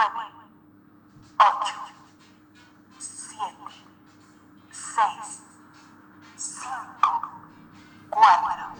9, 8, 7, 6, 5, 4.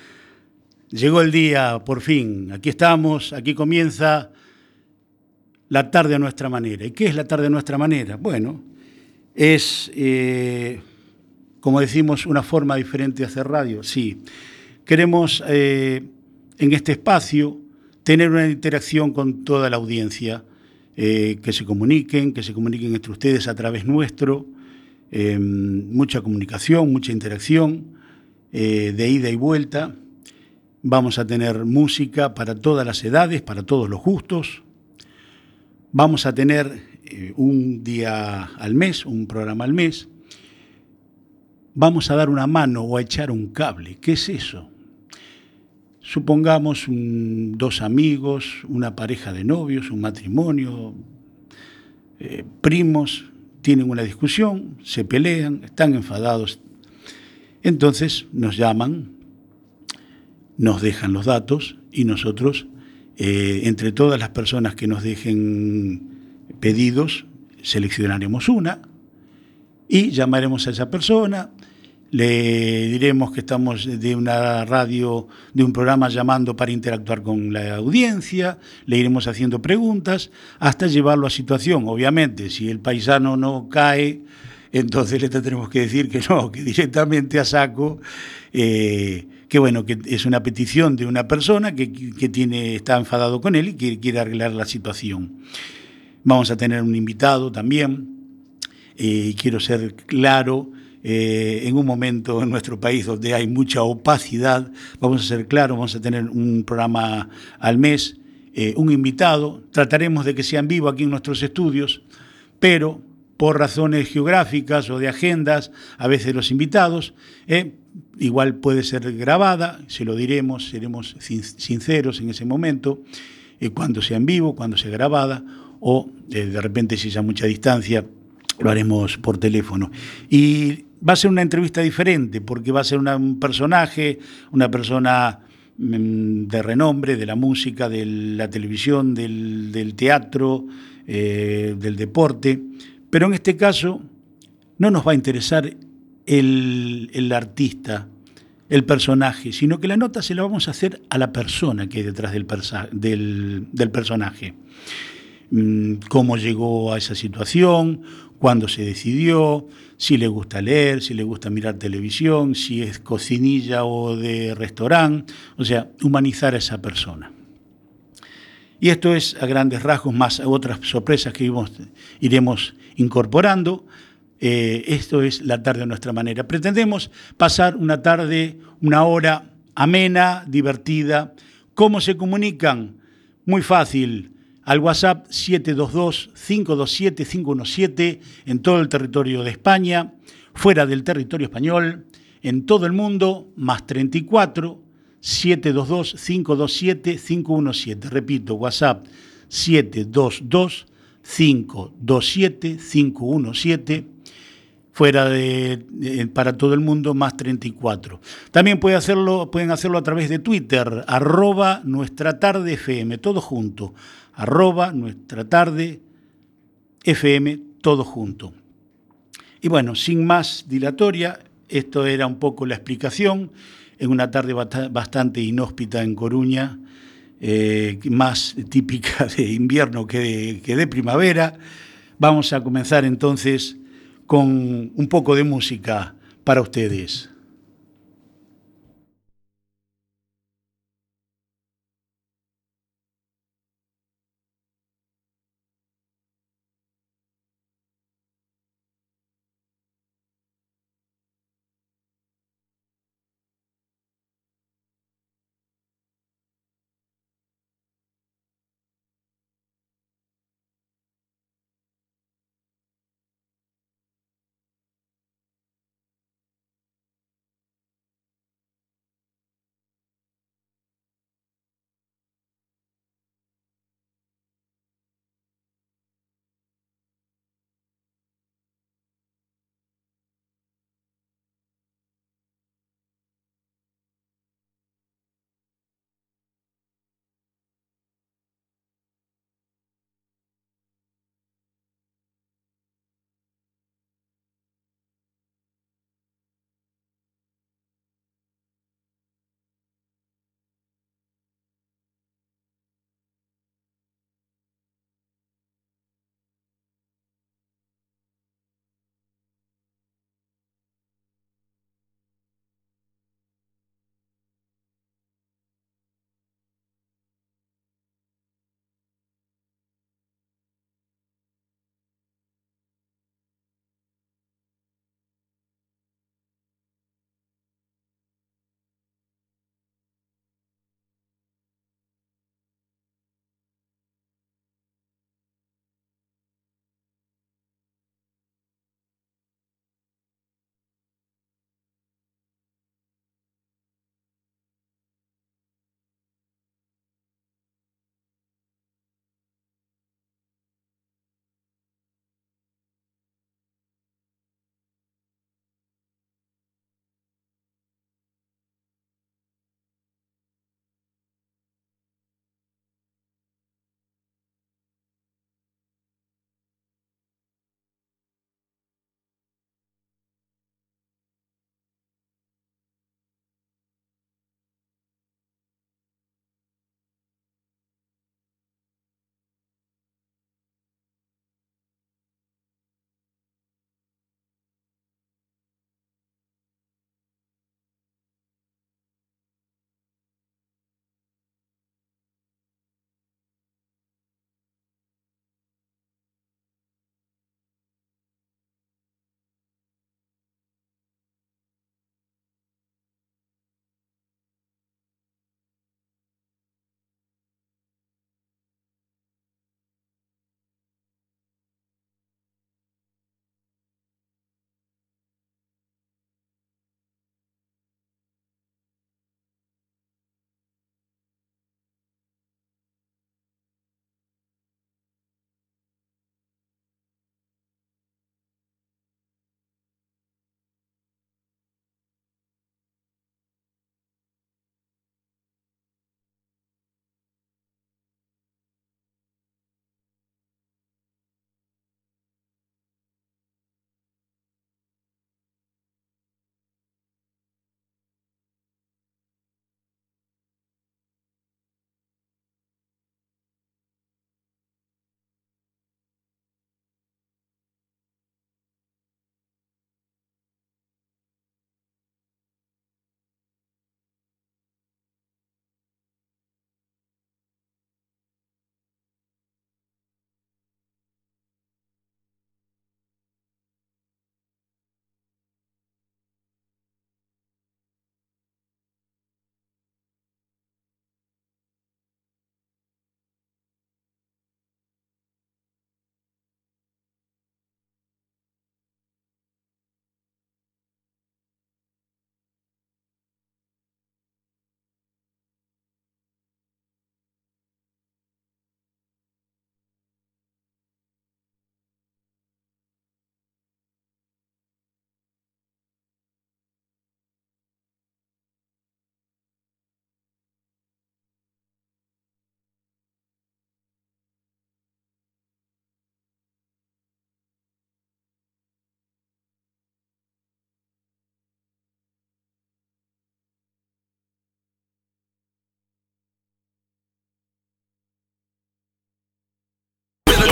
Llegó el día, por fin. Aquí estamos, aquí comienza la tarde a nuestra manera. ¿Y qué es la tarde a nuestra manera? Bueno, es, eh, como decimos, una forma diferente de hacer radio. Sí, queremos eh, en este espacio tener una interacción con toda la audiencia, eh, que se comuniquen, que se comuniquen entre ustedes a través nuestro mucha comunicación, mucha interacción, de ida y vuelta. Vamos a tener música para todas las edades, para todos los gustos. Vamos a tener eh, un día al mes, un programa al mes. Vamos a dar una mano o a echar un cable. ¿Qué es eso? Supongamos dos amigos, una pareja de novios, un matrimonio, eh, primos, tienen una discusión, se pelean, están enfadados. Entonces nos llaman, nos dejan los datos y nosotros, eh, entre todas las personas que nos dejen pedidos, seleccionaremos una y llamaremos a esa persona, le diremos que estamos de una radio, de un programa llamando para interactuar con la audiencia, le iremos haciendo preguntas hasta llevarlo a situación. Obviamente, si el paisano no cae, entonces le tendremos que decir que no, que directamente a saco, eh, que bueno, que es una petición de una persona que, tiene, está enfadado con él y que quiere arreglar la situación. Vamos a tener un invitado también, eh, quiero ser claro eh, en un momento en nuestro país donde hay mucha opacidad, vamos a ser claros, vamos a tener un programa al mes, eh, un invitado, trataremos de que sean vivos aquí en nuestros estudios, pero por razones geográficas o de agendas, a veces los invitados, eh, igual puede ser grabada, se lo diremos, seremos sinceros en ese momento, cuando sea en vivo, cuando sea grabada, o eh, de repente si es a mucha distancia, lo haremos por teléfono. Y va a ser una entrevista diferente, porque va a ser un personaje, una persona mm, de renombre, de la música, de la televisión, del, teatro, eh, del deporte, pero en este caso no nos va a interesar el, artista, el personaje, sino que la nota se la vamos a hacer a la persona que hay detrás del, del personaje. Mm, cómo llegó a esa situación, cuándo se decidió, si le gusta leer, si le gusta mirar televisión, si es cocinilla o de restaurante, o sea, humanizar a esa persona. Y esto es a grandes rasgos, más otras sorpresas que iremos incorporando. Eh, esto es la tarde a nuestra manera. Pretendemos pasar una tarde, una hora amena, divertida. ¿Cómo se comunican? Muy fácil al WhatsApp 722-527-517 en todo el territorio de España, fuera del territorio español, en todo el mundo, más 34 722-527-517. Repito, WhatsApp 722-527-517 fuera de, para todo el mundo, más 34. También puede hacerlo, pueden hacerlo a través de Twitter, arroba nuestra tarde FM, todo junto arroba nuestra tarde FM, todo junto. Y bueno, sin más dilatoria, esto era un poco la explicación en una tarde bastante inhóspita en Coruña, eh, más típica de invierno que de, que de primavera. Vamos a comenzar entonces con un poco de música para ustedes.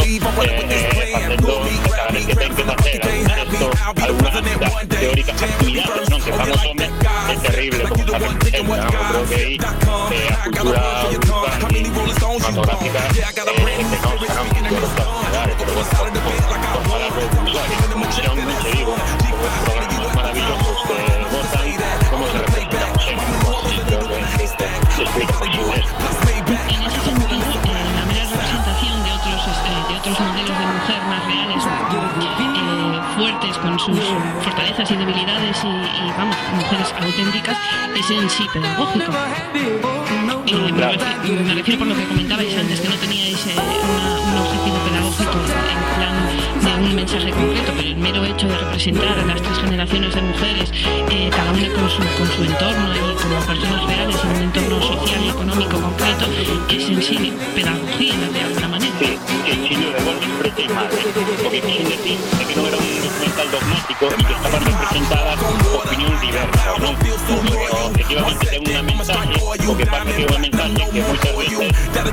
Eh, facendo cada vez que ten que facer algún das teóricas actividades non que fan os homes é terrible como saben sempre, non? creo que aí eh, a cultura urbana e cinematográfica eh, que por, non, non te digo programas maravillosos que gozan como se representamos sempre creo que se explica con sus fortalezas y debilidades y, y, vamos, mujeres auténticas, es en sí pedagógico. Eh, me, refiero, me, refiero, por lo que comentabais antes, que no teníais eh, una, un objetivo pedagógico en plan de un mensaje concreto, pero el mero hecho de representar a las tres generaciones de mujeres, eh, cada una con su, con su entorno y como personas reales en un entorno social y económico concreto, es en sí pedagogía de alguna manera. Sí, en Chile de Bosch siempre hay más, lo que quise decir es que no era un documental dogmático y que estaban representadas opinións diversas, non? Porque efectivamente ten unha mensaje, o que pasa que unha mensaje que moitas veces,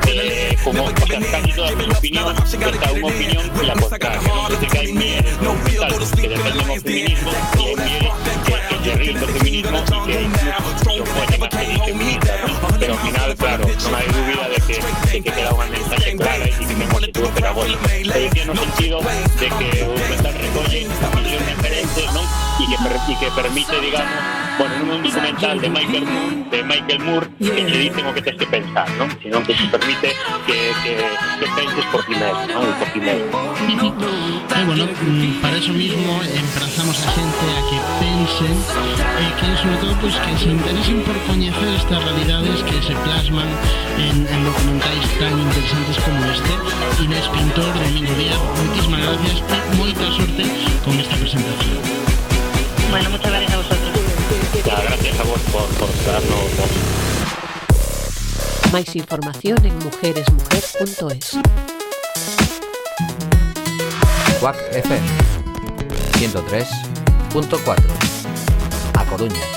eh, como, o sea, casi todas as opinións, está unha opinión que la contraria? Dice que que feminismo que, que feminismo que ¿no? Pero ao final, claro, non hai dúbida de que, de que queda unha mensaje clara e que pedagógico. Pero no sentido de que que, y que permite, digamos, bueno, un documental de Michael Moore, de Michael Moore que te dicen o que tens que pensar, non? Sino que te permite que, que, que penses por ti mesmo, non? Por ti mesmo. E bueno, para eso mismo emplazamos a xente a que pensen e que sobre todo pues, que se interesen por coñecer estas realidades que se plasman en, en documentais tan interesantes como este Inés Pintor, Domingo Díaz, muchísimas gracias e moita sorte con esta presentación. Bueno, muchas gracias a vosotros. Ya, gracias a vos por, por darnos. Máis información en mujeresmujer.es Quack FM 103.4 A Coruña.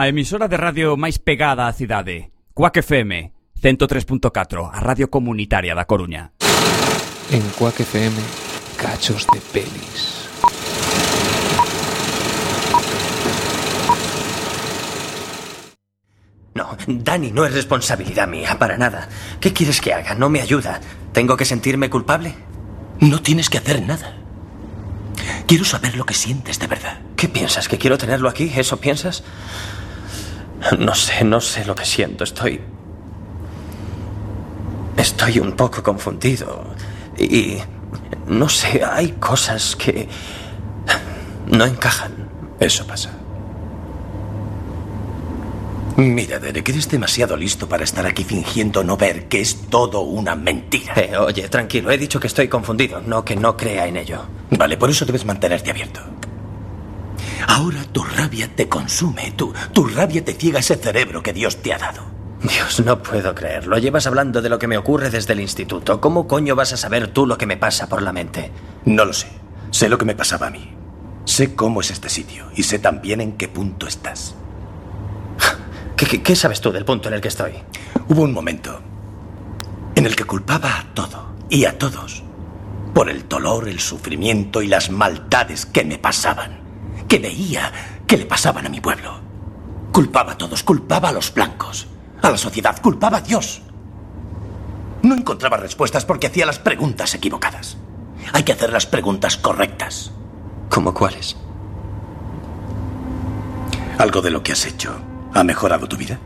A emisora de radio máis pegada á cidade. Cuac FM 103.4, a radio comunitaria da Coruña. En Quack FM, cachos de pelis. No, Dani no es responsabilidad mía, para nada. ¿Qué quieres que haga? No me ayuda. ¿Tengo que sentirme culpable? No tienes que hacer nada. Quiero saber lo que sientes de verdad. ¿Qué piensas? ¿Que quiero tenerlo aquí? ¿Eso piensas? No sé, no sé lo que siento. Estoy... Estoy un poco confundido. Y... No sé, hay cosas que... No encajan. Eso pasa. Mira, Derek, eres demasiado listo para estar aquí fingiendo no ver que es todo una mentira. Eh, oye, tranquilo, he dicho que estoy confundido, no que no crea en ello. Vale, por eso debes mantenerte abierto. Ahora tu rabia te consume, tu, tu rabia te ciega ese cerebro que Dios te ha dado. Dios, no puedo creerlo. Llevas hablando de lo que me ocurre desde el instituto. ¿Cómo coño vas a saber tú lo que me pasa por la mente? No lo sé. Sé lo que me pasaba a mí. Sé cómo es este sitio y sé también en qué punto estás. ¿Qué, qué, qué sabes tú del punto en el que estoy? Hubo un momento en el que culpaba a todo y a todos por el dolor, el sufrimiento y las maldades que me pasaban, que veía que le pasaban a mi pueblo. Culpaba a todos, culpaba a los blancos, a la sociedad, culpaba a Dios. No encontraba respuestas porque hacía las preguntas equivocadas. Hay que hacer las preguntas correctas. ¿Cómo cuáles? ¿Algo de lo que has hecho ha mejorado tu vida?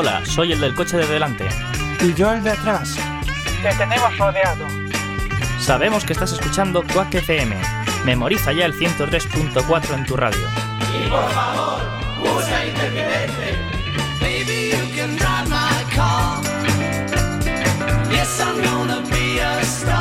Hola, soy el del coche de delante. Y yo el de atrás. Te tenemos rodeado. Sabemos que estás escuchando Quack FM. Memoriza ya el 103.4 en tu radio. Y por favor, usa intermitente. Baby, you can drive my car. Yes, I'm gonna be a star.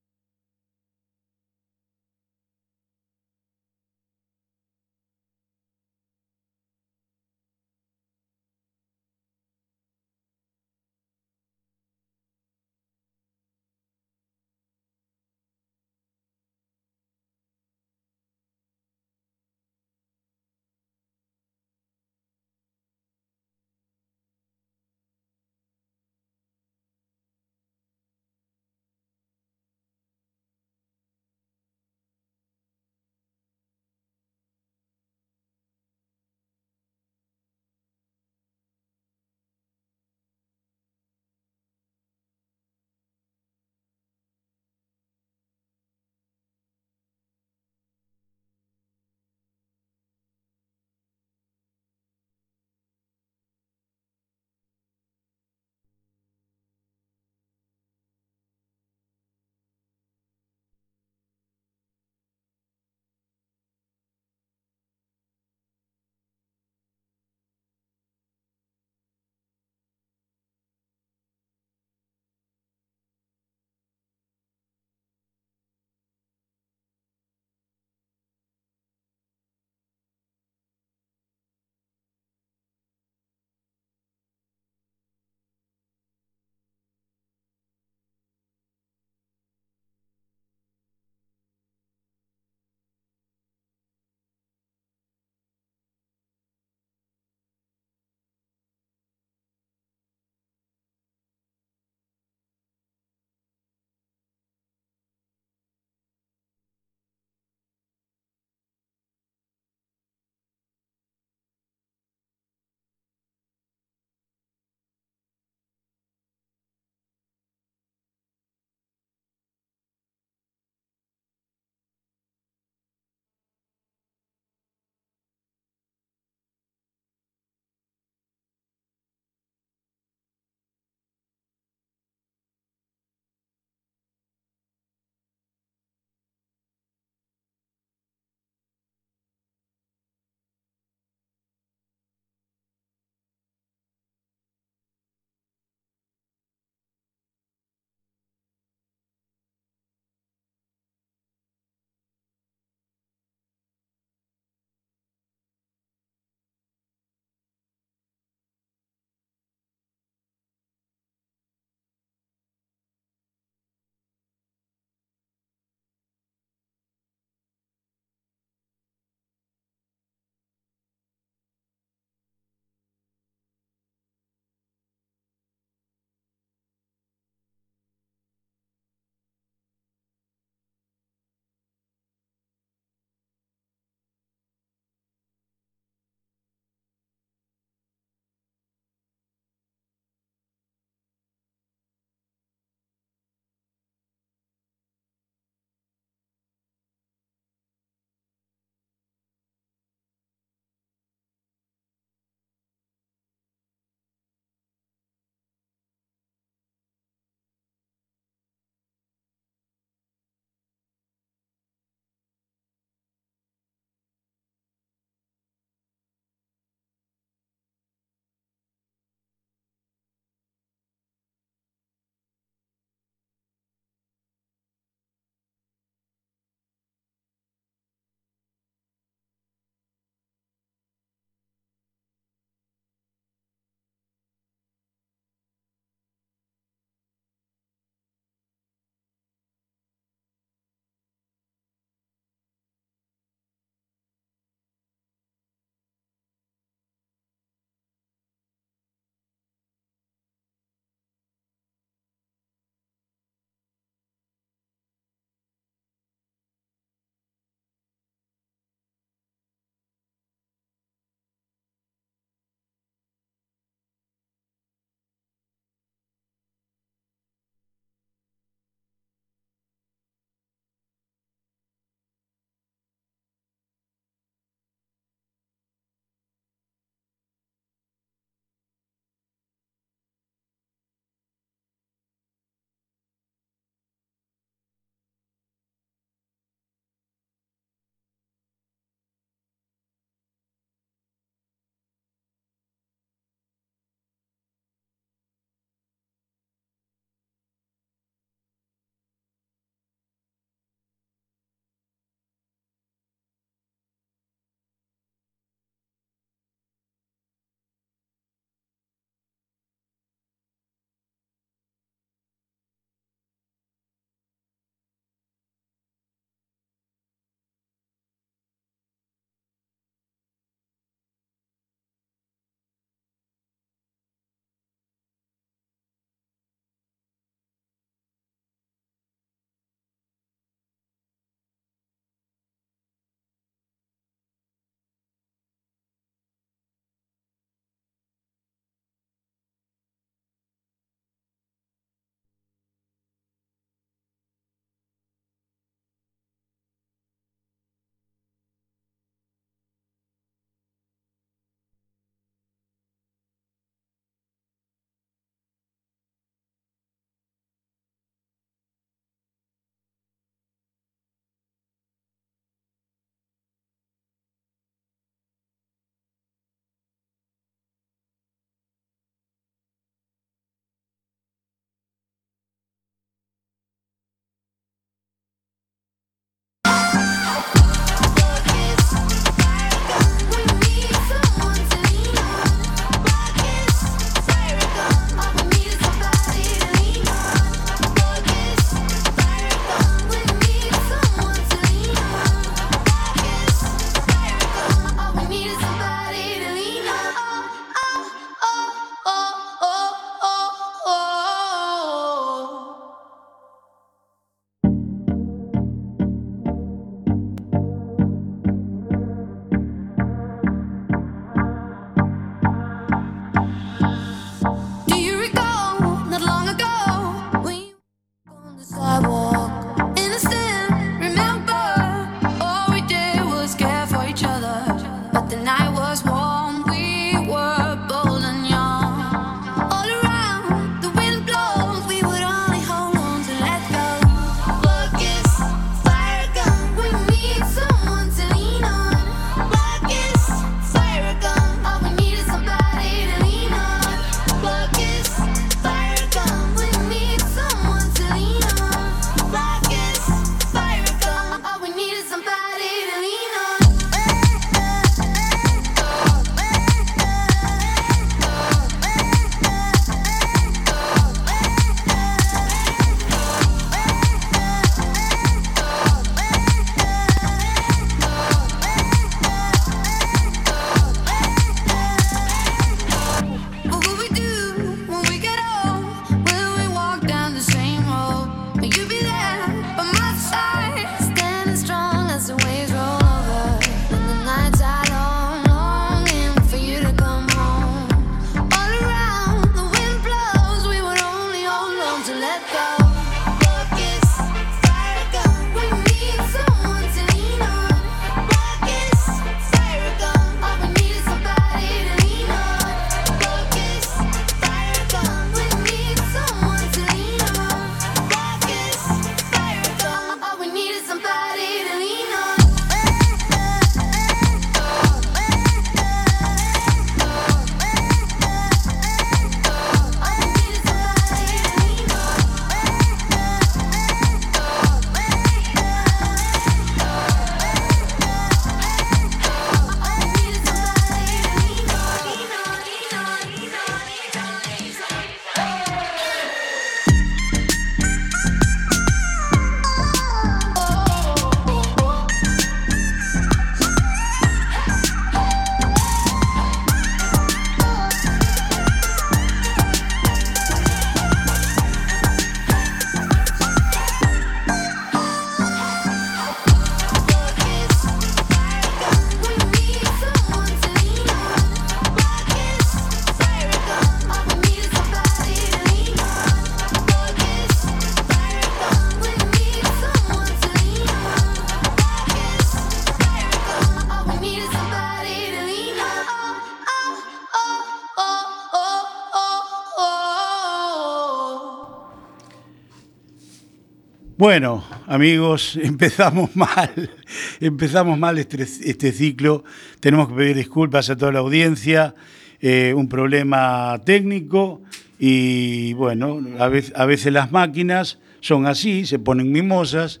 Bueno, amigos, empezamos mal, empezamos mal este, este, ciclo. Tenemos que pedir disculpas a toda la audiencia, eh, un problema técnico y bueno, a veces, las máquinas son así, se ponen mimosas,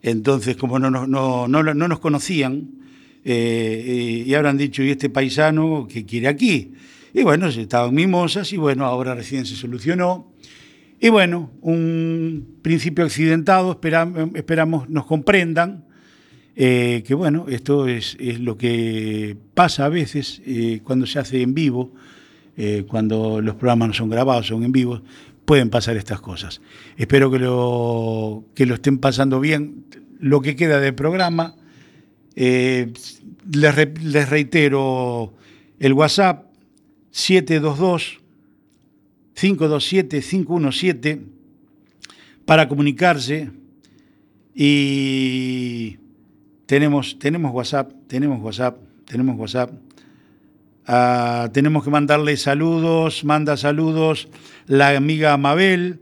entonces como no nos conocían eh, y habrán dicho, ¿y este paisano que quiere aquí? Y bueno, estaban mimosas y bueno, ahora recién se solucionó. Y bueno, un principio accidentado, esperamos, nos comprendan eh, que bueno, esto es, lo que pasa a veces eh, cuando se hace en vivo, eh, cuando los programas no son grabados, son en vivo, pueden pasar estas cosas. Espero que lo, que lo estén pasando bien. Lo que queda del programa, les reitero el WhatsApp 722 527-517 para comunicarse y tenemos, tenemos WhatsApp, tenemos WhatsApp, tenemos WhatsApp. Ah, tenemos que mandarle saludos, manda saludos la amiga Mabel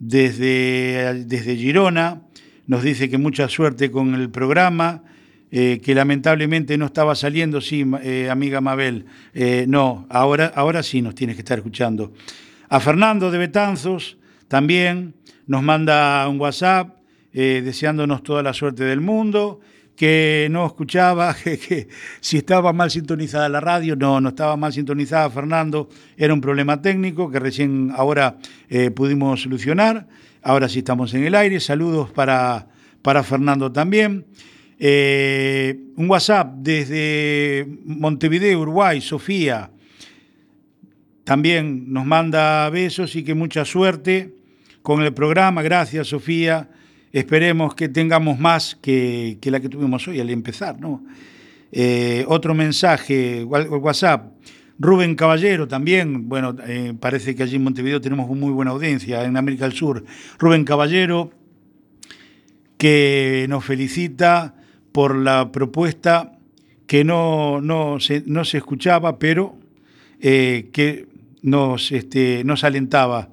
desde, desde Girona, nos dice que mucha suerte con el programa, eh, que lamentablemente no estaba saliendo, sí, eh, amiga Mabel, eh, no, ahora, ahora sí nos tienes que estar escuchando. A Fernando de Betanzos también nos manda un WhatsApp eh, deseándonos toda la suerte del mundo, que no escuchaba, que, si estaba mal sintonizada la radio, no, no estaba mal sintonizada Fernando, era un problema técnico que recién ahora eh, pudimos solucionar, ahora sí estamos en el aire, saludos para, para Fernando también. Eh, un WhatsApp desde Montevideo, Uruguay, Sofía, también nos manda besos y que mucha suerte con el programa. Gracias, Sofía. Esperemos que tengamos más que, la que tuvimos hoy al empezar. ¿no? Eh, otro mensaje, WhatsApp. Rubén Caballero también, bueno, eh, parece que allí en Montevideo tenemos muy buena audiencia, en América del Sur. Rubén Caballero, que nos felicita por la propuesta que no, no, se, no se escuchaba, pero eh, que nos, este, nos alentaba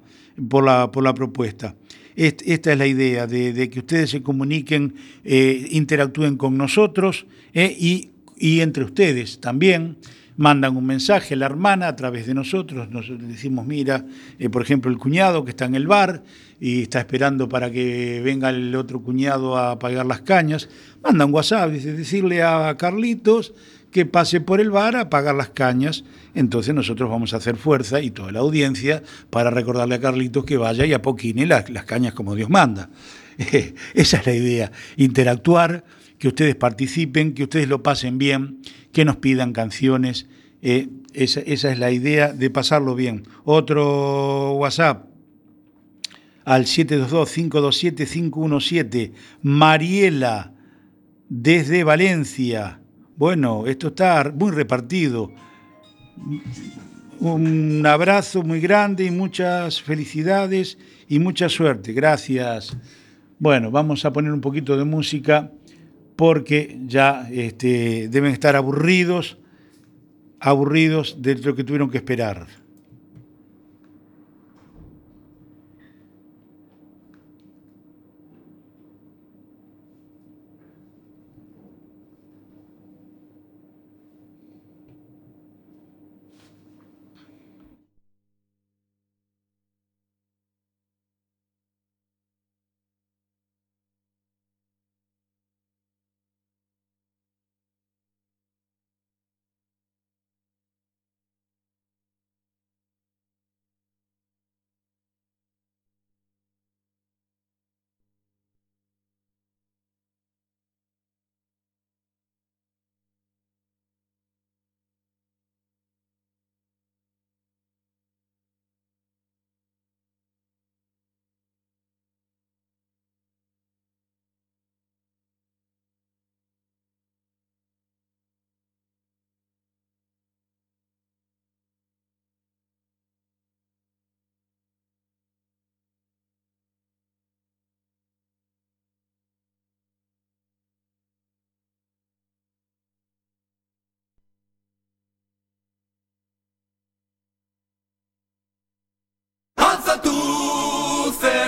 por la, por la propuesta. esta es la idea, de, que ustedes se comuniquen, eh, interactúen con nosotros eh, y, y, entre ustedes también. Mandan un mensaje la hermana a través de nosotros, nos decimos, mira, eh, por ejemplo, el cuñado que está en el bar y está esperando para que venga el otro cuñado a pagar las cañas, manda un WhatsApp, dice, decirle a Carlitos que pase por el bar a pagar las cañas. Entonces nosotros vamos a hacer fuerza y toda la audiencia para recordarle a Carlitos que vaya y apoquine las, las cañas como Dios manda. esa es la idea, interactuar, que ustedes participen, que ustedes lo pasen bien, que nos pidan canciones. Eh, esa, esa es la idea de pasarlo bien. Otro WhatsApp al 722-527-517. Mariela, desde Valencia. Bueno, esto está muy repartido. Un abrazo muy grande y muchas felicidades y mucha suerte. Gracias. Bueno, vamos a poner un poquito de música porque ya este, deben estar aburridos, aburridos de lo que tuvieron que esperar.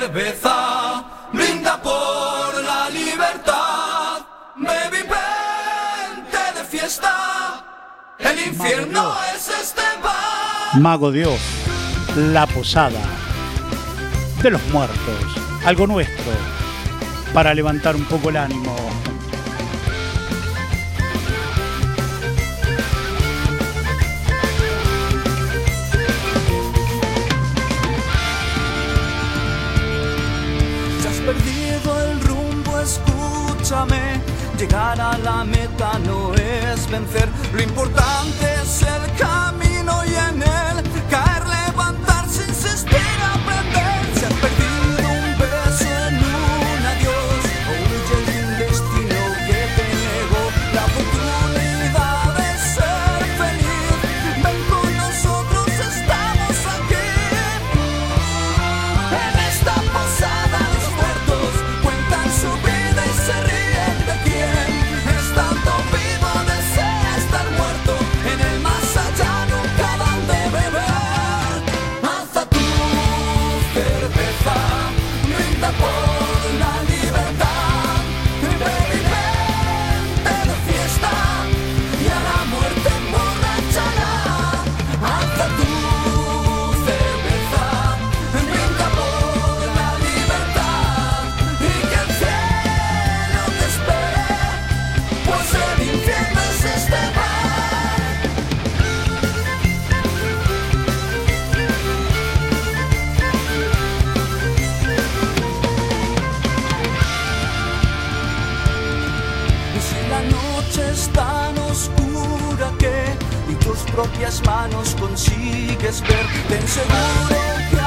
cerveza, brinda por la libertad, baby, vente de fiesta, el infierno Mago es este bar. Mago Dios, la posada de los muertos, algo nuestro, para levantar un poco el ánimo. Escúchame. Llegar a la meta no es vencer. Lo importante es el camino noche es tan oscura que ni tus propias manos consigues ver, ten seguro que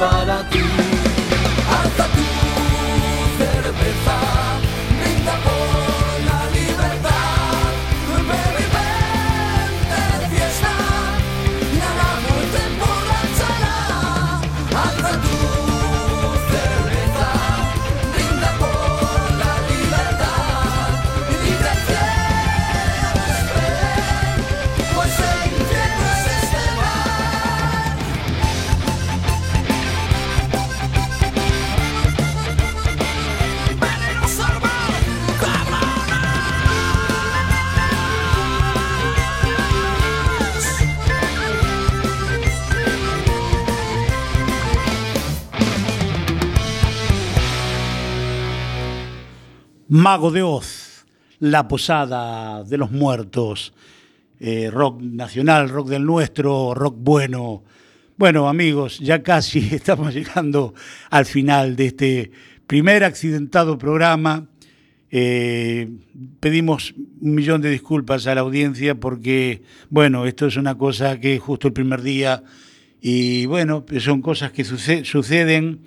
para ti. Mago de Oz, La Posada de los Muertos, eh, rock nacional, rock del nuestro, rock bueno. Bueno, amigos, ya casi estamos llegando al final de este primer accidentado programa. Eh, pedimos un millón de disculpas a la audiencia porque, bueno, esto es una cosa que justo el primer día y, bueno, son cosas que suce- suceden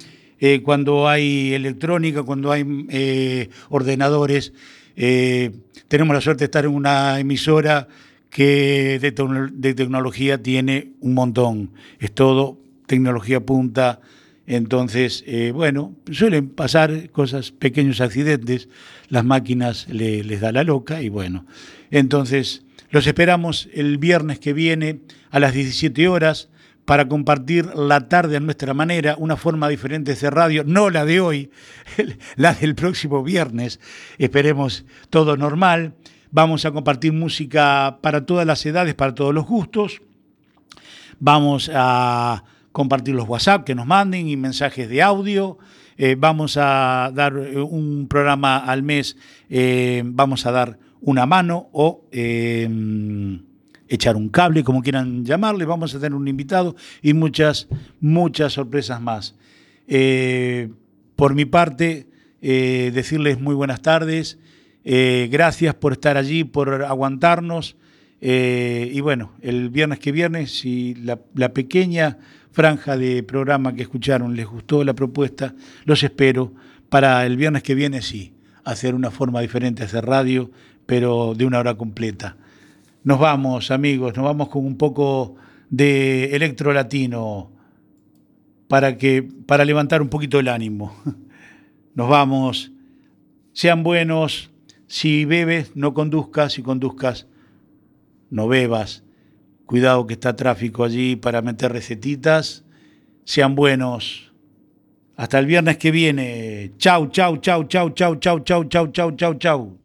eh, cuando hay electrónica, cuando hay eh, ordenadores. Eh, tenemos la suerte de estar en una emisora que de, tecno- de tecnología tiene un montón. Es todo tecnología punta. Entonces, bueno, suelen pasar cosas, pequeños accidentes, las máquinas le- les da la loca y bueno. Entonces, los esperamos el viernes que viene a las 17 horas para compartir la tarde a nuestra manera, una forma diferente de radio, no la de hoy, la del próximo viernes. Esperemos todo normal. Vamos a compartir música para todas las edades, para todos los gustos. Vamos a compartir los WhatsApp que nos manden y mensajes de audio. Eh, vamos a dar eh, un programa al mes, eh, vamos a dar una mano o echar un cable, como quieran llamarle. Vamos a tener un invitado y muchas, muchas sorpresas más. Eh, por mi parte, eh, decirles muy buenas tardes. Eh, gracias por estar allí, por aguantarnos. Eh, y bueno, el viernes que viene, si la, la pequeña franja de programa que escucharon les gustó la propuesta, los espero para el viernes que viene, sí, hacer una forma diferente hacer radio, pero de una hora completa. Nos vamos, amigos, nos vamos con un poco de electro latino para, que, para levantar un poquito el ánimo. Nos vamos. Sean buenos. Si bebes, no conduzcas. Si conduzcas, no bebas. Cuidado que está tráfico allí para meter recetitas. Sean buenos. Hasta el viernes que viene. Chau, chau, chau, chau, chau, chau, chau, chau, chau, chau, chau.